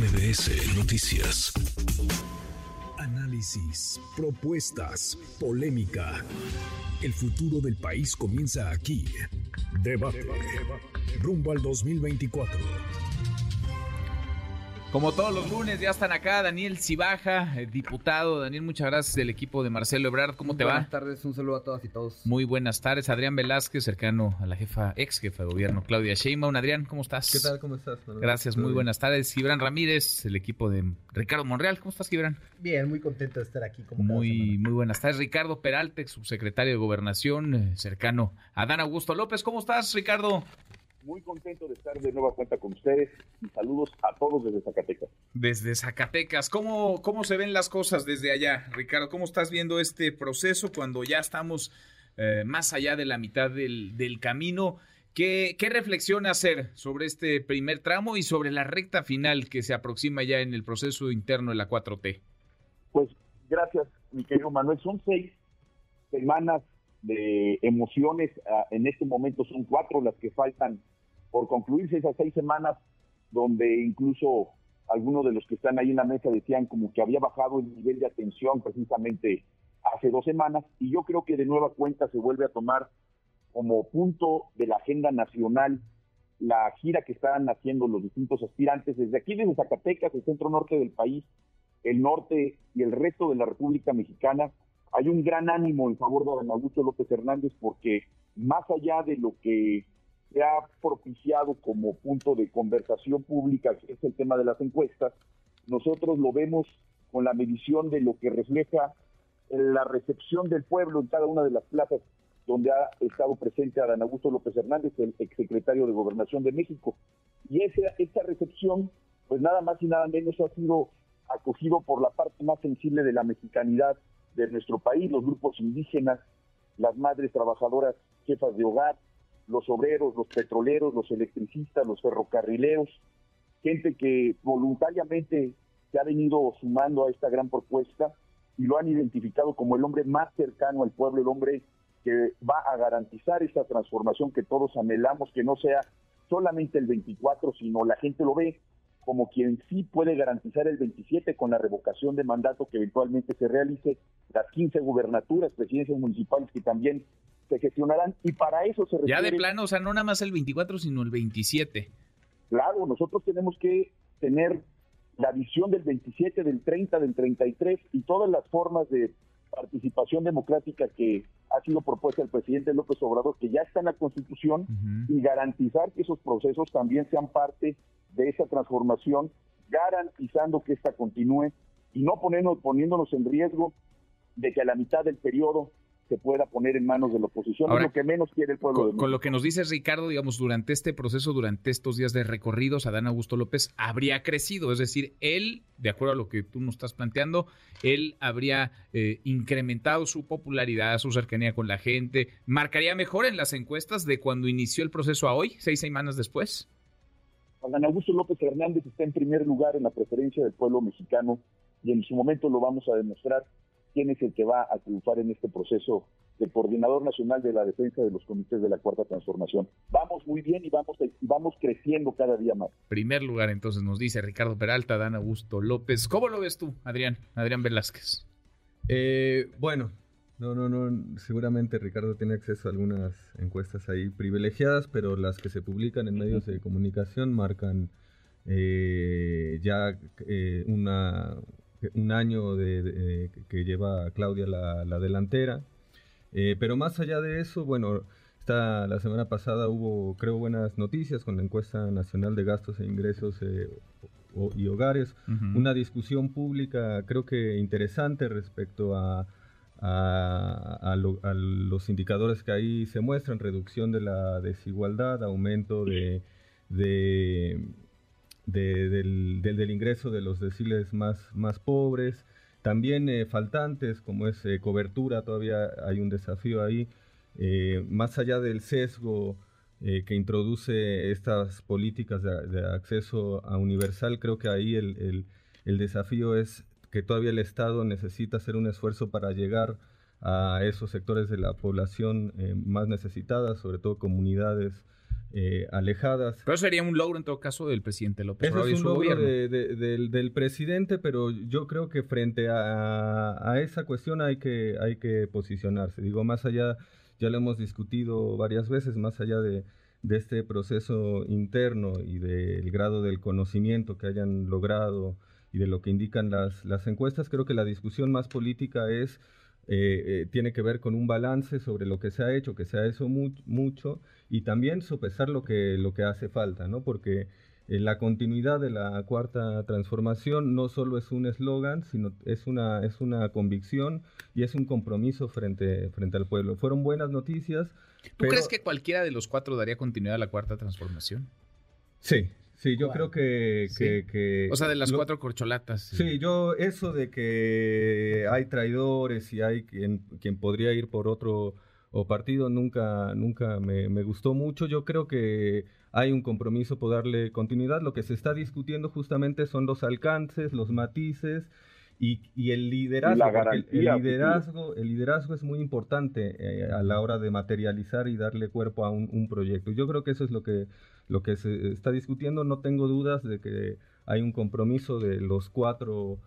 MBS Noticias. Análisis, propuestas, polémica. El futuro del país comienza aquí. Debate. Rumbo al 2024. Como todos los lunes, ya están acá Daniel Cibaja, diputado. Daniel, muchas gracias del equipo de Marcelo Ebrard. ¿Cómo te va? Buenas tardes, un saludo a todas y todos. Muy buenas tardes. Adrián Velázquez, cercano a la jefa, ex jefa de gobierno, Claudia Sheinbaum. Adrián, ¿cómo estás? ¿Qué tal? ¿Cómo estás? Gracias, muy buenas tardes. Gibran Ramírez, el equipo de Ricardo Monreal. ¿Cómo estás, Gibran? Bien, muy contento de estar aquí. Como muy, muy buenas tardes. Ricardo Peralta, subsecretario de Gobernación, eh, cercano a Dan Augusto López. ¿Cómo estás, Ricardo? Muy contento de estar de nueva cuenta con ustedes y saludos a todos desde Zacatecas. Desde Zacatecas, ¿cómo, cómo se ven las cosas desde allá, Ricardo? ¿Cómo estás viendo este proceso cuando ya estamos eh, más allá de la mitad del, del camino? ¿Qué, ¿Qué, reflexión hacer sobre este primer tramo y sobre la recta final que se aproxima ya en el proceso interno de la 4T? Pues gracias, mi querido Manuel. Son seis semanas de emociones. Ah, en este momento son cuatro las que faltan por concluirse esas seis semanas, donde incluso algunos de los que están ahí en la mesa decían como que había bajado el nivel de atención precisamente hace dos semanas, y yo creo que de nueva cuenta se vuelve a tomar como punto de la agenda nacional la gira que están haciendo los distintos aspirantes desde aquí, desde Zacatecas, el centro norte del país, el norte y el resto de la República Mexicana, hay un gran ánimo en favor de don Augusto López Hernández porque más allá de lo que se ha propiciado como punto de conversación pública, que es el tema de las encuestas, nosotros lo vemos con la medición de lo que refleja la recepción del pueblo en cada una de las plazas donde ha estado presente Adán Augusto López Hernández, el exsecretario de Gobernación de México. Y esa, esa recepción, pues nada más y nada menos ha sido acogido por la parte más sensible de la mexicanidad de nuestro país, los grupos indígenas, las madres trabajadoras, jefas de hogar, los obreros, los petroleros, los electricistas, los ferrocarrileros, gente que voluntariamente se ha venido sumando a esta gran propuesta y lo han identificado como el hombre más cercano al pueblo, el hombre que va a garantizar esa transformación que todos anhelamos, que no sea solamente el 24, sino la gente lo ve como quien sí puede garantizar el 27 con la revocación de mandato que eventualmente se realice, las 15 gubernaturas, presidencias municipales que también se gestionarán y para eso se requiere... Ya de plano, o sea, no nada más el 24, sino el 27. Claro, nosotros tenemos que tener la visión del 27, del 30, del 33 y todas las formas de participación democrática que ha sido propuesta el presidente López Obrador, que ya está en la Constitución, y garantizar que esos procesos también sean parte de esa transformación, garantizando que esta continúe y no poniéndonos en riesgo de que a la mitad del periodo se pueda poner en manos de la oposición, es lo que menos quiere el pueblo. Con, con, lo que nos dice Ricardo, digamos, durante este proceso, durante estos días de recorridos, Adán Augusto López habría crecido, es decir, él, de acuerdo a lo que tú nos estás planteando, él habría eh, incrementado su popularidad, su cercanía con la gente, marcaría mejor en las encuestas de cuando inició el proceso a hoy, seis semanas después. Adán Augusto López Hernández está en primer lugar en la preferencia del pueblo mexicano y en su momento lo vamos a demostrar quién es el que va a triunfar en este proceso de coordinador nacional de la defensa de los comités de la cuarta transformación. Vamos muy bien y vamos, y vamos creciendo cada día más. Primer lugar, entonces, nos dice Ricardo Peralta, Dan Augusto López. ¿Cómo lo ves tú, Adrián? Adrián Velázquez. Eh, bueno, no, no, no. Seguramente Ricardo tiene acceso a algunas encuestas ahí privilegiadas, pero las que se publican en medios de comunicación marcan eh, ya eh, una, un año de, que lleva Claudia la, la delantera. Eh, pero más allá de eso, bueno, esta, la semana pasada hubo, creo, buenas noticias con la encuesta nacional de gastos e ingresos eh, y hogares. Una discusión pública, creo que interesante respecto a, a, los indicadores que ahí se muestran, reducción de la desigualdad, aumento de, de del, ingreso de los deciles más, más pobres. También eh, faltantes, como es eh, cobertura, todavía hay un desafío ahí. Eh, más allá del sesgo que introduce estas políticas de, acceso a universal, creo que ahí el, el, el, desafío es que todavía el Estado necesita hacer un esfuerzo para llegar a esos sectores de la población más necesitadas, sobre todo comunidades eh, alejadas. Pero sería un logro en todo caso del presidente López Eso Obrador es un logro gobierno. de- de- del, del presidente, pero yo creo que frente a, a esa cuestión hay que, hay que posicionarse. Digo, más allá, ya lo hemos discutido varias veces, más allá de, de este proceso interno y del grado del conocimiento que hayan logrado y de lo que indican las, las encuestas, creo que la discusión más política es eh, eh, tiene que ver con un balance sobre lo que se ha hecho, que se ha hecho mu- mucho, y también sopesar lo que, lo que hace falta, ¿no? Porque eh, la continuidad de la cuarta transformación no solo es un eslogan, sino es una, es una convicción y es un compromiso frente, frente al pueblo. Fueron buenas noticias. ¿Tú pero- crees que cualquiera de los cuatro daría continuidad a la cuarta transformación? Sí, sí, yo ¿Cuál? creo que... Sí. que- que- O sea, de las lo- cuatro corcholatas. Sí, yo eso de que hay traidores y hay quien, quien podría ir por otro o partido nunca, nunca me, me gustó mucho. Yo creo que hay un compromiso por darle continuidad. Lo que se está discutiendo justamente son los alcances, los matices y, y el liderazgo. el- el, liderazgo, el liderazgo es muy importante eh, a la hora de materializar y darle cuerpo a un, un proyecto. Yo creo que eso es lo que, lo que se está discutiendo. No tengo dudas de que hay un compromiso de los cuatro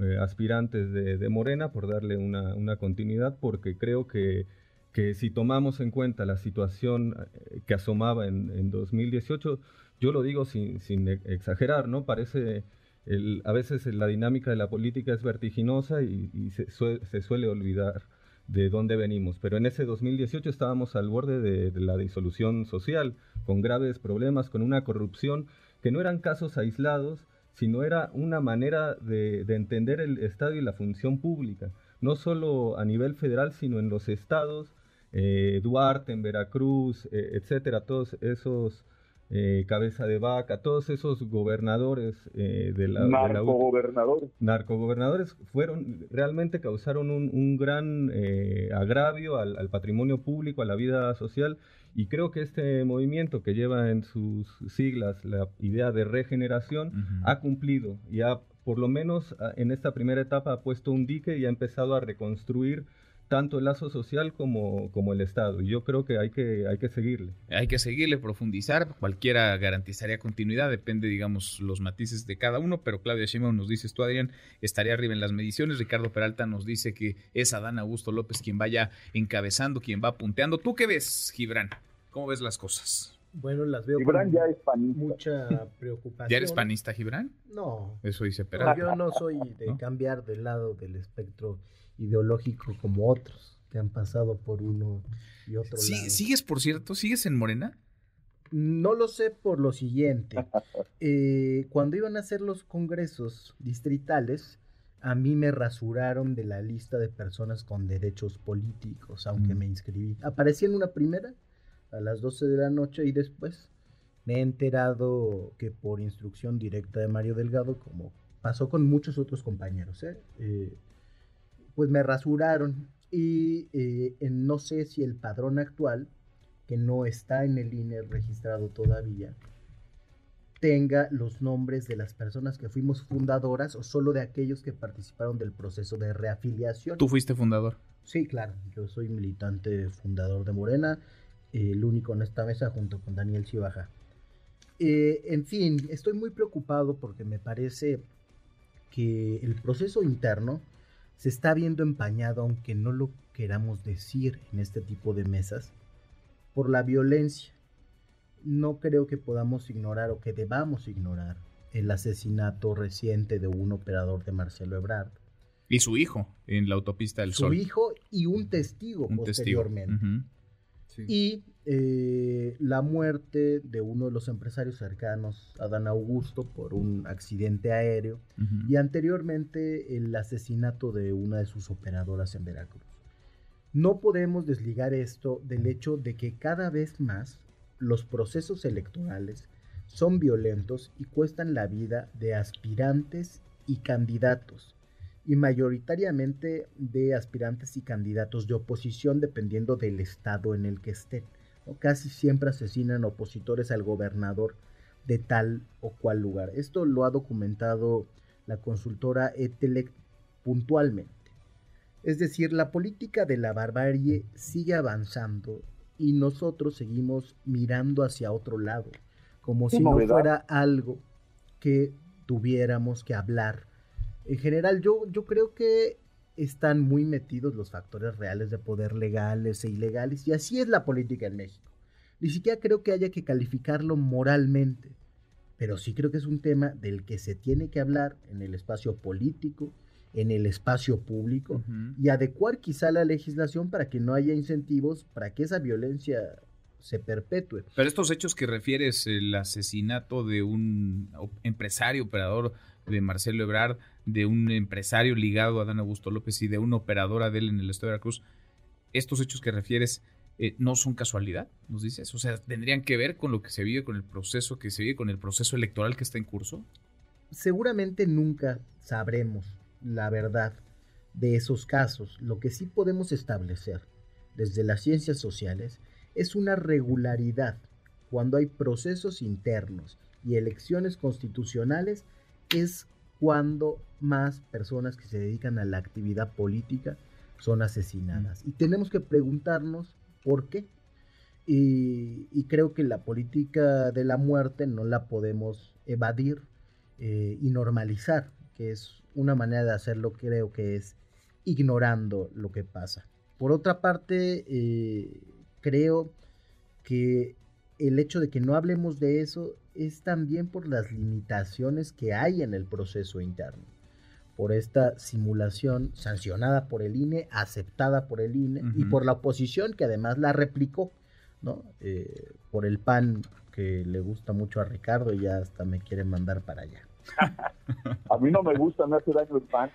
eh, aspirantes de, de Morena por darle una, una continuidad, porque creo que, que si tomamos en cuenta la situación eh, que asomaba en, en 2018, yo lo digo sin, sin exagerar, ¿no? Parece, a veces la dinámica de la política es vertiginosa y, se, sue- se suele olvidar de dónde venimos. Pero en ese 2018 estábamos al borde de, la disolución social, con graves problemas, con una corrupción que no eran casos aislados, sino era una manera de, de entender el Estado y la función pública, no solo a nivel federal, sino en los estados, eh, Duarte, en Veracruz, eh, etcétera, todos esos eh, cabeza de vaca, todos esos gobernadores eh, de la, narcogobernadores. narcogobernadores fueron realmente causaron un, un gran eh, agravio al, al patrimonio público, a la vida social y creo que este movimiento que lleva en sus siglas la idea de regeneración Ujú. ha cumplido y ha por lo menos en esta primera etapa ha puesto un dique y ha empezado a reconstruir tanto el lazo social como, como el Estado y yo creo que hay que, hay que seguirle. Hay que seguirle, profundizar. Cualquiera garantizaría continuidad, depende, digamos, los matices de cada uno. Pero Claudia Sheinbaum nos dices tú, Adrián, estaría arriba en las mediciones. Ricardo Peralta nos dice que es Adán Augusto López quien vaya encabezando, quien va punteando. ¿Tú qué ves, Gibran? ¿Cómo ves las cosas? Bueno, las veo Gibran con ya es panista. mucha preocupación. ¿Ya eres panista, Gibran? No, Eso dice no, Peralta. yo no soy de ¿No? cambiar del lado del espectro ideológico como otros que han pasado por uno y otro Sí, lado. ¿Sigues, por cierto? ¿Sigues en Morena? No lo sé por lo siguiente. Eh, cuando iban a hacer los congresos distritales, a mí me rasuraron de la lista de personas con derechos políticos, aunque Mm. me inscribí. Aparecí en una primera a las 12 de la noche y después me he enterado que por instrucción directa de Mario Delgado, como pasó con muchos otros compañeros, ¿eh? Eh, pues me rasuraron y eh, en- no sé si el padrón actual que no está en el INE registrado todavía, tenga los nombres de las personas que fuimos fundadoras o solo de aquellos que participaron del proceso de reafiliación. Tú fuiste fundador. Sí, claro, yo soy militante fundador de Morena, eh, el único en esta mesa junto con Daniel Chivaja. Eh, en fin, estoy muy preocupado porque me parece que el proceso interno se está viendo empañado, aunque no lo queramos decir en este tipo de mesas, por la violencia. No creo que podamos ignorar o que debamos ignorar el asesinato reciente de un operador de Marcelo Ebrard, Y su hijo en la autopista del su Sol. hijo y un testigo Un testigo. posteriormente. Y eh, la muerte de uno de los empresarios cercanos a Dan Augusto por un accidente aéreo y anteriormente el asesinato de una de sus operadoras en Veracruz. No podemos desligar esto del hecho de que cada vez más los procesos electorales son violentos y cuestan la vida de aspirantes y candidatos, y mayoritariamente de aspirantes y candidatos de oposición dependiendo del estado en el que estén. ¿no? Casi siempre asesinan opositores al gobernador de tal o cual lugar. Esto lo ha documentado la consultora Etelec puntualmente. Es decir, la política de la barbarie sigue avanzando y nosotros seguimos mirando hacia otro lado, como si no fuera algo que tuviéramos que hablar. En general, yo, yo creo que están muy metidos los factores reales de poder legales e ilegales, y así es la política en México. Ni siquiera creo que haya que calificarlo moralmente, pero sí creo que es un tema del que se tiene que hablar en el espacio político, en el espacio público y adecuar quizá la legislación para que no haya incentivos para que esa violencia se perpetúe. Pero estos hechos que refieres, el asesinato de un empresario, operador de Marcelo Ebrard, de un empresario ligado a Dan Augusto López y de una operadora de él en el estado de Veracruz, estos hechos que refieres eh, no son casualidad, nos dices. O sea, tendrían que ver con lo que se vive, con el proceso que se vive, con el proceso electoral que está en curso. Seguramente nunca sabremos la verdad de esos casos. Lo que sí podemos establecer desde las ciencias sociales es una regularidad cuando hay procesos internos y elecciones constitucionales es cuando más personas que se dedican a la actividad política son asesinadas. Y tenemos que preguntarnos por qué. Y, creo que la política de la muerte no la podemos evadir eh, y normalizar, que es una manera de hacerlo, creo que es ignorando lo que pasa. Por otra parte, eh, creo que el hecho de que no hablemos de eso es también por las limitaciones que hay en el proceso interno, por esta simulación sancionada por el INE, aceptada por el INE y por la oposición que además la replicó, ¿no? Eh, por el PAN que le gusta mucho a Ricardo y ya hasta me quiere mandar para allá. a mí no me gusta, me hace daño el PAN.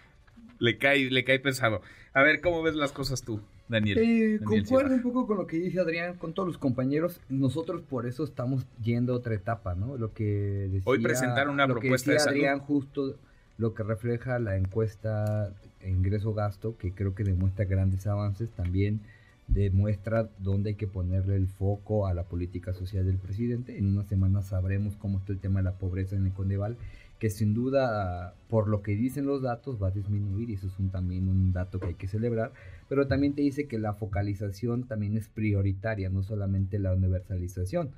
Le cae, le cae pesado. A ver, ¿cómo ves las cosas tú? Daniel. Eh, concuerdo un poco con lo que dice Adrián, con todos los compañeros. Nosotros por eso estamos yendo a otra etapa, ¿no? Lo que decía, Hoy presentaron una propuesta de Adrián justo lo que refleja la encuesta ingreso-gasto, que creo que demuestra grandes avances, también demuestra dónde hay que ponerle el foco a la política social del presidente. En una semana sabremos cómo está el tema de la pobreza en el Condeval que sin duda, por lo que dicen los datos, va a disminuir y eso es un, también un dato que hay que celebrar, pero también te dice que la focalización también es prioritaria, no solamente la universalización,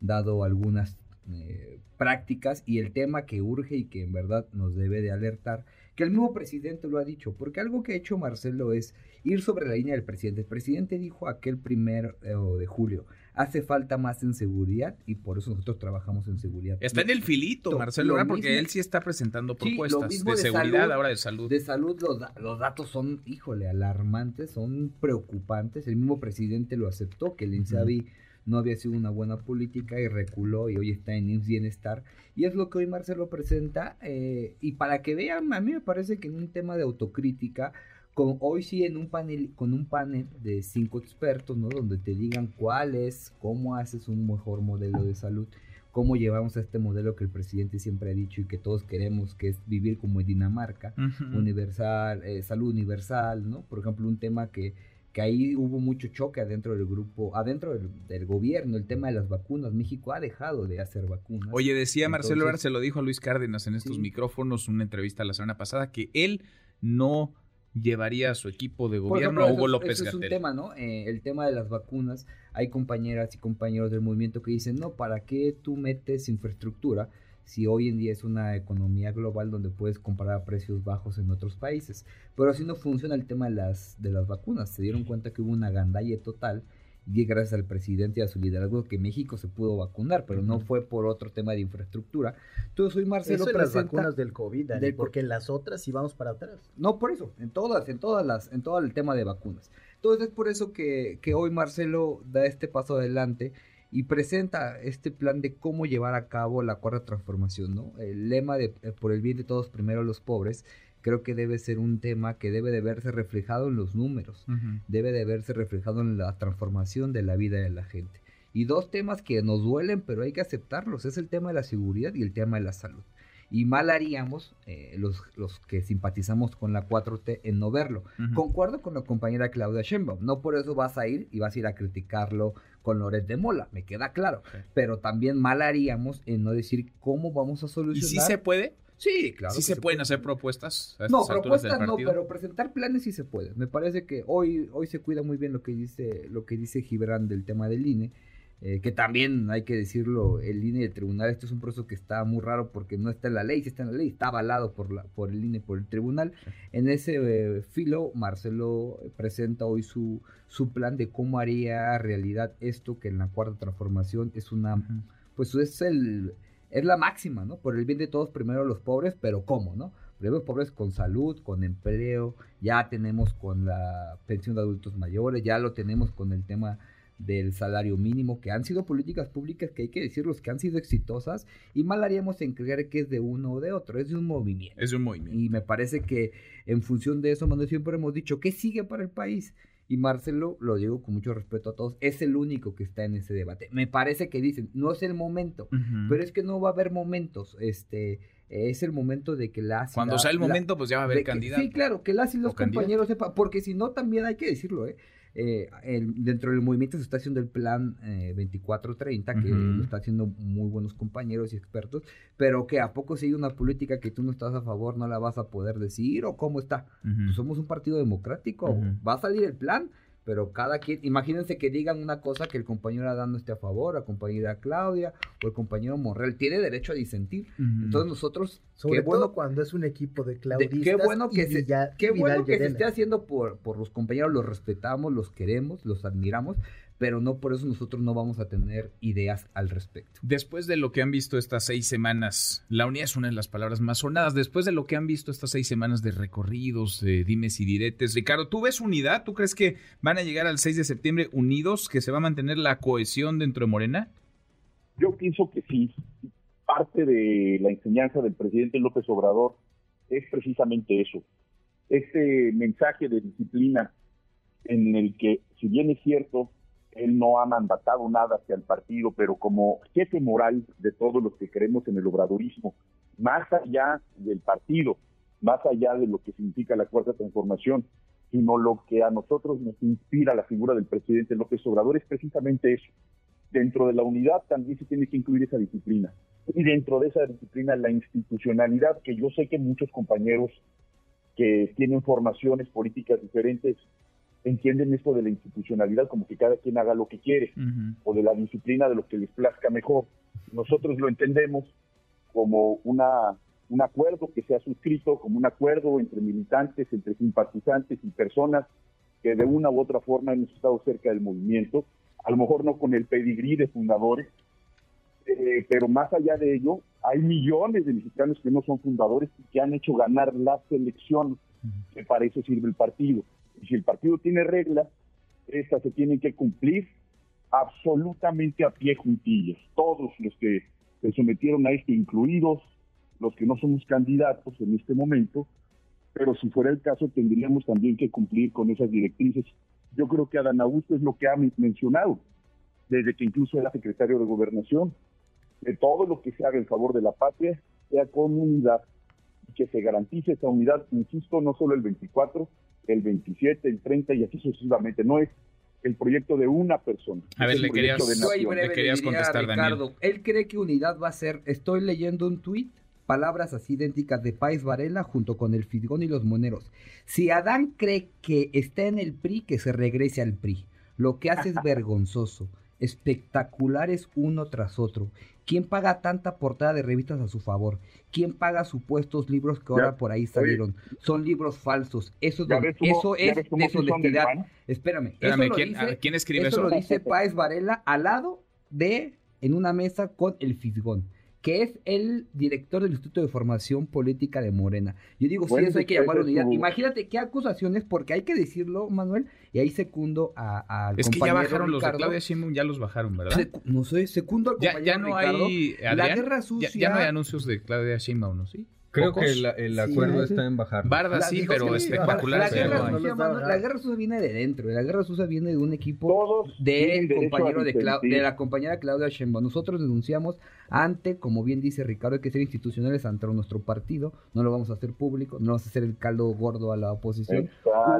dado algunas eh, prácticas y el tema que urge y que en verdad nos debe de alertar, que el mismo presidente lo ha dicho, porque algo que ha hecho Marcelo es ir sobre la línea del presidente. El presidente dijo aquel primero eh, de julio, hace falta más en seguridad y por eso nosotros trabajamos en seguridad. Está en el filito, Marcelo, porque él sí está presentando propuestas de, seguridad, ahora de salud. De salud, los, los, datos son, híjole, alarmantes, son preocupantes. El mismo presidente lo aceptó, que el INSABI no había sido una buena política y reculó y hoy está en IMSS Bienestar. Y es lo que hoy Marcelo presenta. Eh, y para que vean, a mí me parece que en un tema de autocrítica, con, hoy sí en un panel, con un panel de cinco expertos, ¿no? Donde te digan cuál es, cómo haces un mejor modelo de salud, cómo llevamos a este modelo que el presidente siempre ha dicho y que todos queremos, que es vivir como en Dinamarca, universal, eh, salud universal, ¿no? Por ejemplo, un tema que, que ahí hubo mucho choque adentro del grupo, adentro del, gobierno, el tema de las vacunas. México ha dejado de hacer vacunas. Oye, decía Marcelo Ebrard, se lo dijo a Luis Cárdenas en estos micrófonos, una entrevista la semana pasada, que él no llevaría a su equipo de gobierno a Hugo López es un tema, ¿no? Eh, el tema de las vacunas. Hay compañeras y compañeros del movimiento que dicen, no, ¿para qué tú metes infraestructura si hoy en día es una economía global donde puedes comprar precios bajos en otros países? Pero así no funciona el tema de las, de las vacunas. Se dieron cuenta que hubo una gandalle total y gracias al presidente y a su liderazgo que México se pudo vacunar, pero no fue por otro tema de infraestructura. Entonces hoy Marcelo eso las vacunas del COVID, porque en las otras sí vamos para atrás. No, por eso, en todas, en todas las, en todo el tema de vacunas. Entonces es por eso que, que hoy Marcelo da este paso adelante y presenta este plan de cómo llevar a cabo la cuarta transformación, ¿no? El lema de eh, por el bien de todos, primero los pobres, creo que debe ser un tema que debe de verse reflejado en los números, debe de verse reflejado en la transformación de la vida de la gente. Y dos temas que nos duelen, pero hay que aceptarlos, es el tema de la seguridad y el tema de la salud. Y mal haríamos eh, los, los que simpatizamos con la 4T en no verlo. Concuerdo con la compañera Claudia Sheinbaum, no por eso vas a ir y vas a ir a criticarlo con Loret de Mola, me queda claro. Pero también mal haríamos en no decir cómo vamos a solucionar. ¿Y si se puede? Sí, claro. Sí se, pueden hacer propuestas. A no, propuestas no, pero presentar planes sí se puede. Me parece que hoy, hoy se cuida muy bien lo que dice, lo que dice Gibran del tema del INE. Eh, que también hay que decirlo, el INE del tribunal, esto es un proceso que está muy raro porque no está en la ley, si está en la ley, está avalado por, la, por el INE, por el tribunal. En ese eh, filo, Marcelo presenta hoy su, su plan de cómo haría realidad esto que en la cuarta transformación es una, pues es el, es la máxima, ¿no? Por el bien de todos, primero los pobres, pero ¿cómo, no? Primero los pobres con salud, con empleo, ya tenemos con la pensión de adultos mayores, ya lo tenemos con el tema del salario mínimo, que han sido políticas públicas que hay que decirlos que han sido exitosas y mal haríamos en creer que es de uno o de otro, es de un movimiento. Es de un movimiento. Y me parece que en función de eso, Manuel, siempre hemos dicho, ¿qué sigue para el país? Y Marcelo, lo digo con mucho respeto a todos, es el único que está en ese debate. Me parece que dicen, no es el momento, pero es que no va a haber momentos, este es el momento de que las cuando sea el momento pues ya va a haber candidato sí claro que las y los compañeros sepan porque si no también hay que decirlo eh eh, dentro del movimiento se está haciendo el plan eh, 2430, que lo está haciendo muy buenos compañeros y expertos, pero que a poco si hay una política que tú no estás a favor, no la vas a poder decir, o cómo está. Pues somos un partido democrático, va a salir el plan, pero cada quien, imagínense que digan una cosa que el compañero Adán no esté a favor, la compañera Claudia o el compañero Morrel, tiene derecho a disentir. Entonces nosotros, sobre todo cuando es un equipo de claudistas qué bueno que se, qué bueno que se esté haciendo por, por los compañeros, los respetamos, los queremos, los admiramos, pero no por eso nosotros no vamos a tener ideas al respecto. Después de lo que han visto estas seis semanas, la unidad es una de las palabras más sonadas, después de lo que han visto estas seis semanas de recorridos, de dimes y diretes, Ricardo, ¿tú ves unidad? ¿Tú crees que van a llegar al 6 de septiembre unidos, que se va a mantener la cohesión dentro de Morena? Yo pienso que sí. Parte de la enseñanza del presidente López Obrador es precisamente eso. Ese mensaje de disciplina en el que, si bien es cierto, él no ha mandatado nada hacia el partido, pero como jefe moral de todos los que creemos en el obradorismo, más allá del partido, más allá de lo que significa la cuarta transformación, sino lo que a nosotros nos inspira la figura del presidente López Obrador es precisamente eso. Dentro de la unidad también se tiene que incluir esa disciplina. Y dentro de esa disciplina la institucionalidad, que yo sé que muchos compañeros que tienen formaciones políticas diferentes entienden esto de la institucionalidad como que cada quien haga lo que quiere o de la disciplina de lo que les plazca mejor. Nosotros lo entendemos como una, un acuerdo que se ha suscrito, como un acuerdo entre militantes, entre simpatizantes y personas que de una u otra forma hemos estado cerca del movimiento, a lo mejor no con el pedigrí de fundadores, eh, pero más allá de ello, hay millones de mexicanos que no son fundadores y que han hecho ganar las elecciones, que para eso sirve el partido. Y si el partido tiene reglas, estas se tienen que cumplir absolutamente a pie juntillas. Todos los que se sometieron a esto, incluidos los que no somos candidatos en este momento, pero si fuera el caso tendríamos también que cumplir con esas directrices. Yo creo que Adán Augusto es lo que ha mencionado, desde que incluso era secretario de gobernación, de todo lo que se haga en favor de la patria, sea con unidad, que se garantice esa unidad, insisto, no solo el 24, el 27, el 30 y así sucesivamente. No es el proyecto de una persona. A ver, le querías, le querías contestar, Ricardo, Él cree que unidad va a ser, estoy leyendo un tuit, palabras así idénticas de País Varela junto con el Fidgón y los Moneros. Si Adán cree que está en el PRI, que se regrese al PRI. Lo que hace es vergonzoso espectaculares uno tras otro. ¿Quién paga tanta portada de revistas a su favor? ¿Quién paga supuestos libros que ahora por ahí salieron? Son libros falsos. Eso, es, eso es deshonestidad. Espérame. ¿quién, escribe eso? Eso lo dice Páez Varela al lado de, en una mesa con el Fisgón que es el director del Instituto de Formación Política de Morena. Yo digo, sí, eso hay que llamarlo unidad. Imagínate qué acusaciones, porque hay que decirlo, Manuel, y ahí secundo a, Es que ya bajaron los de Claudia Sheinbaum, ya los bajaron, ¿verdad? no sé, secundo al ya, ya no hay, La guerra sucia... Ya, no hay anuncios de Claudia Sheinbaum, ¿no? ¿Sí? Creo que el, acuerdo está en bajar. Barda sí, pero espectacular. La, guerra, sucia, viene de dentro. La guerra sucia viene de un equipo de, compañero de, de, la compañera Claudia Sheinbaum. Nosotros denunciamos ante, como bien dice Ricardo, hay que ser institucionales ante nuestro partido. No lo vamos a hacer público, no vamos a hacer el caldo gordo a la oposición.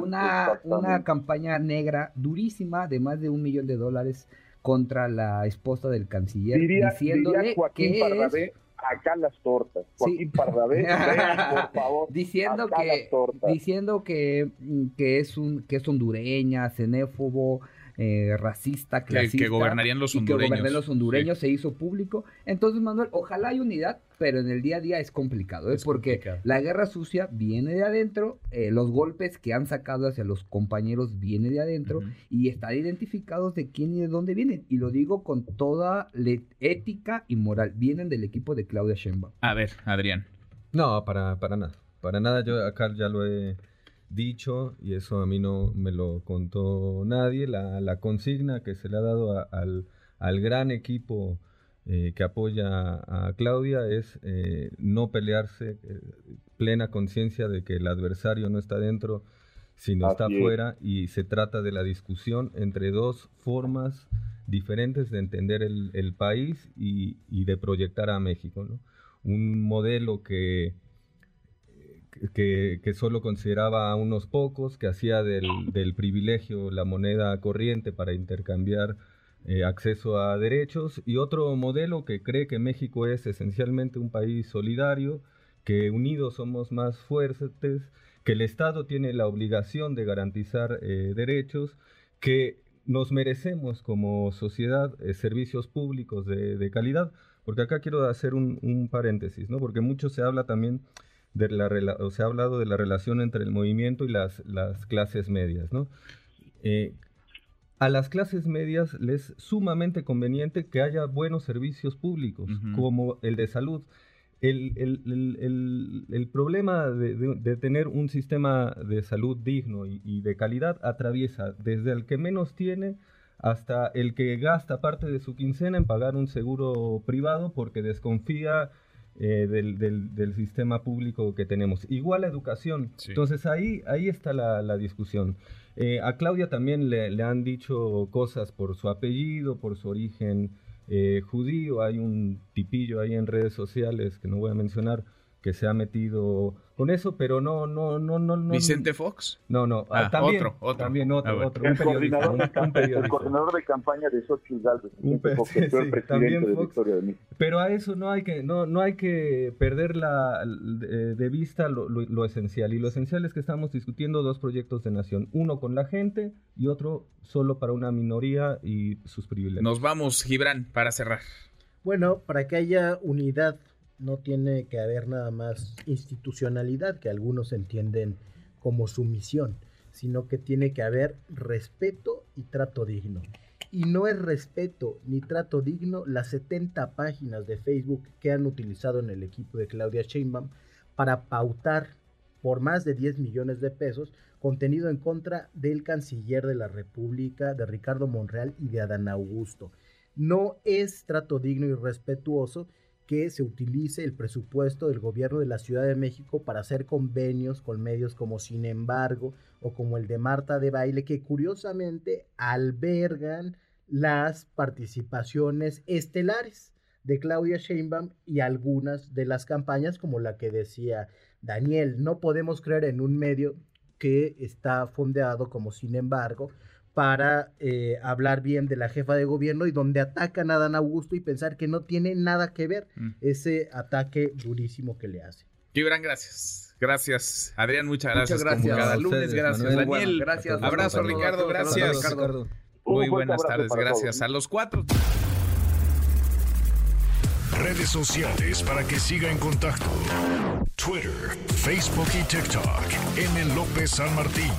una, una campaña negra durísima de más de un millón de dólares contra la esposa del canciller, diciéndole que es acá las tortas. Joaquín Pardavé, por favor. diciendo que, diciendo que, mm, que es un que es hondureña, xenófobo, eh, racista, clasista. Que, gobernarían los hondureños. Que los hondureños, se hizo público. Entonces, Manuel, ojalá hay unidad, pero en el día a día es complicado. ¿eh? Es porque la guerra sucia viene de adentro, eh, los golpes que han sacado hacia los compañeros vienen de adentro y están identificados de quién y de dónde vienen. Y lo digo con toda ética y moral. Vienen del equipo de Claudia Sheinbaum. A ver, Adrián. No, para, para nada. Para nada, yo acá ya lo he dicho, y eso a mí no me lo contó nadie, la, consigna que se le ha dado al, al, gran equipo eh, que apoya a Claudia es eh, no pelearse, eh, plena conciencia de que el adversario no está dentro, sino está afuera, y se trata de la discusión entre dos formas diferentes de entender el, el país y, y, de proyectar a México. ¿no? Un modelo que que, solo consideraba a unos pocos, que hacía del, privilegio la moneda corriente para intercambiar eh, acceso a derechos, y otro modelo que cree que México es esencialmente un país solidario, que unidos somos más fuertes, que el Estado tiene la obligación de garantizar eh, derechos, que nos merecemos como sociedad eh, servicios públicos de, calidad, porque acá quiero hacer un, un paréntesis, ¿no? porque mucho se habla también de la, o se ha hablado de la relación entre el movimiento y las, las clases medias, ¿no? Eh, a las clases medias les es sumamente conveniente que haya buenos servicios públicos, como el de salud. El, el, el, problema de, de, tener un sistema de salud digno y, y, de calidad atraviesa desde el que menos tiene hasta el que gasta parte de su quincena en pagar un seguro privado porque desconfía eh, del, del, sistema público que tenemos. Igual la educación. Entonces ahí, ahí está la, la discusión. Eh, a Claudia también le, le, han dicho cosas por su apellido, por su origen eh, judío. Hay un tipillo ahí en redes sociales que no voy a mencionar que se ha metido con eso, pero no, no, no, no. ¿Vicente Fox? No, no, ah, también, otro, otro. También otro, ah, otro. El, coordinador de el coordinador de campaña de Xochitl Galvez. Un Fox, sí, también de Fox, de Pero a eso no hay que, no, no hay que perder la, de vista lo, lo, esencial. Y lo esencial es que estamos discutiendo dos proyectos de nación. Uno con la gente y otro solo para una minoría y sus privilegios. Nos vamos, Gibran, para cerrar. Bueno, para que haya unidad no tiene que haber nada más institucionalidad, que algunos entienden como sumisión, sino que tiene que haber respeto y trato digno. Y no es respeto ni trato digno las 70 páginas de Facebook que han utilizado en el equipo de Claudia Sheinbaum para pautar por más de 10 millones de pesos contenido en contra del canciller de la República, de Ricardo Monreal y de Adán Augusto. No es trato digno y respetuoso que se utilice el presupuesto del gobierno de la Ciudad de México para hacer convenios con medios como Sin embargo o como el de Marta de Baile, que curiosamente albergan las participaciones estelares de Claudia Sheinbaum y algunas de las campañas como la que decía Daniel, no podemos creer en un medio que está fondeado como sin embargo para eh, hablar bien de la jefa de gobierno y donde atacan a Dan Augusto y pensar que no tiene nada que ver mm. ese ataque durísimo que le hace. Gibran, gracias. Gracias. Adrián, muchas gracias. gracias. cada lunes. Gracias, Daniel. gracias. Abrazo, Ricardo. Gracias. Ricardo. Muy buenas tardes. Gracias a los cuatro. Redes sociales para que siga en contacto: Twitter, Facebook y TikTok. M. López San Martín.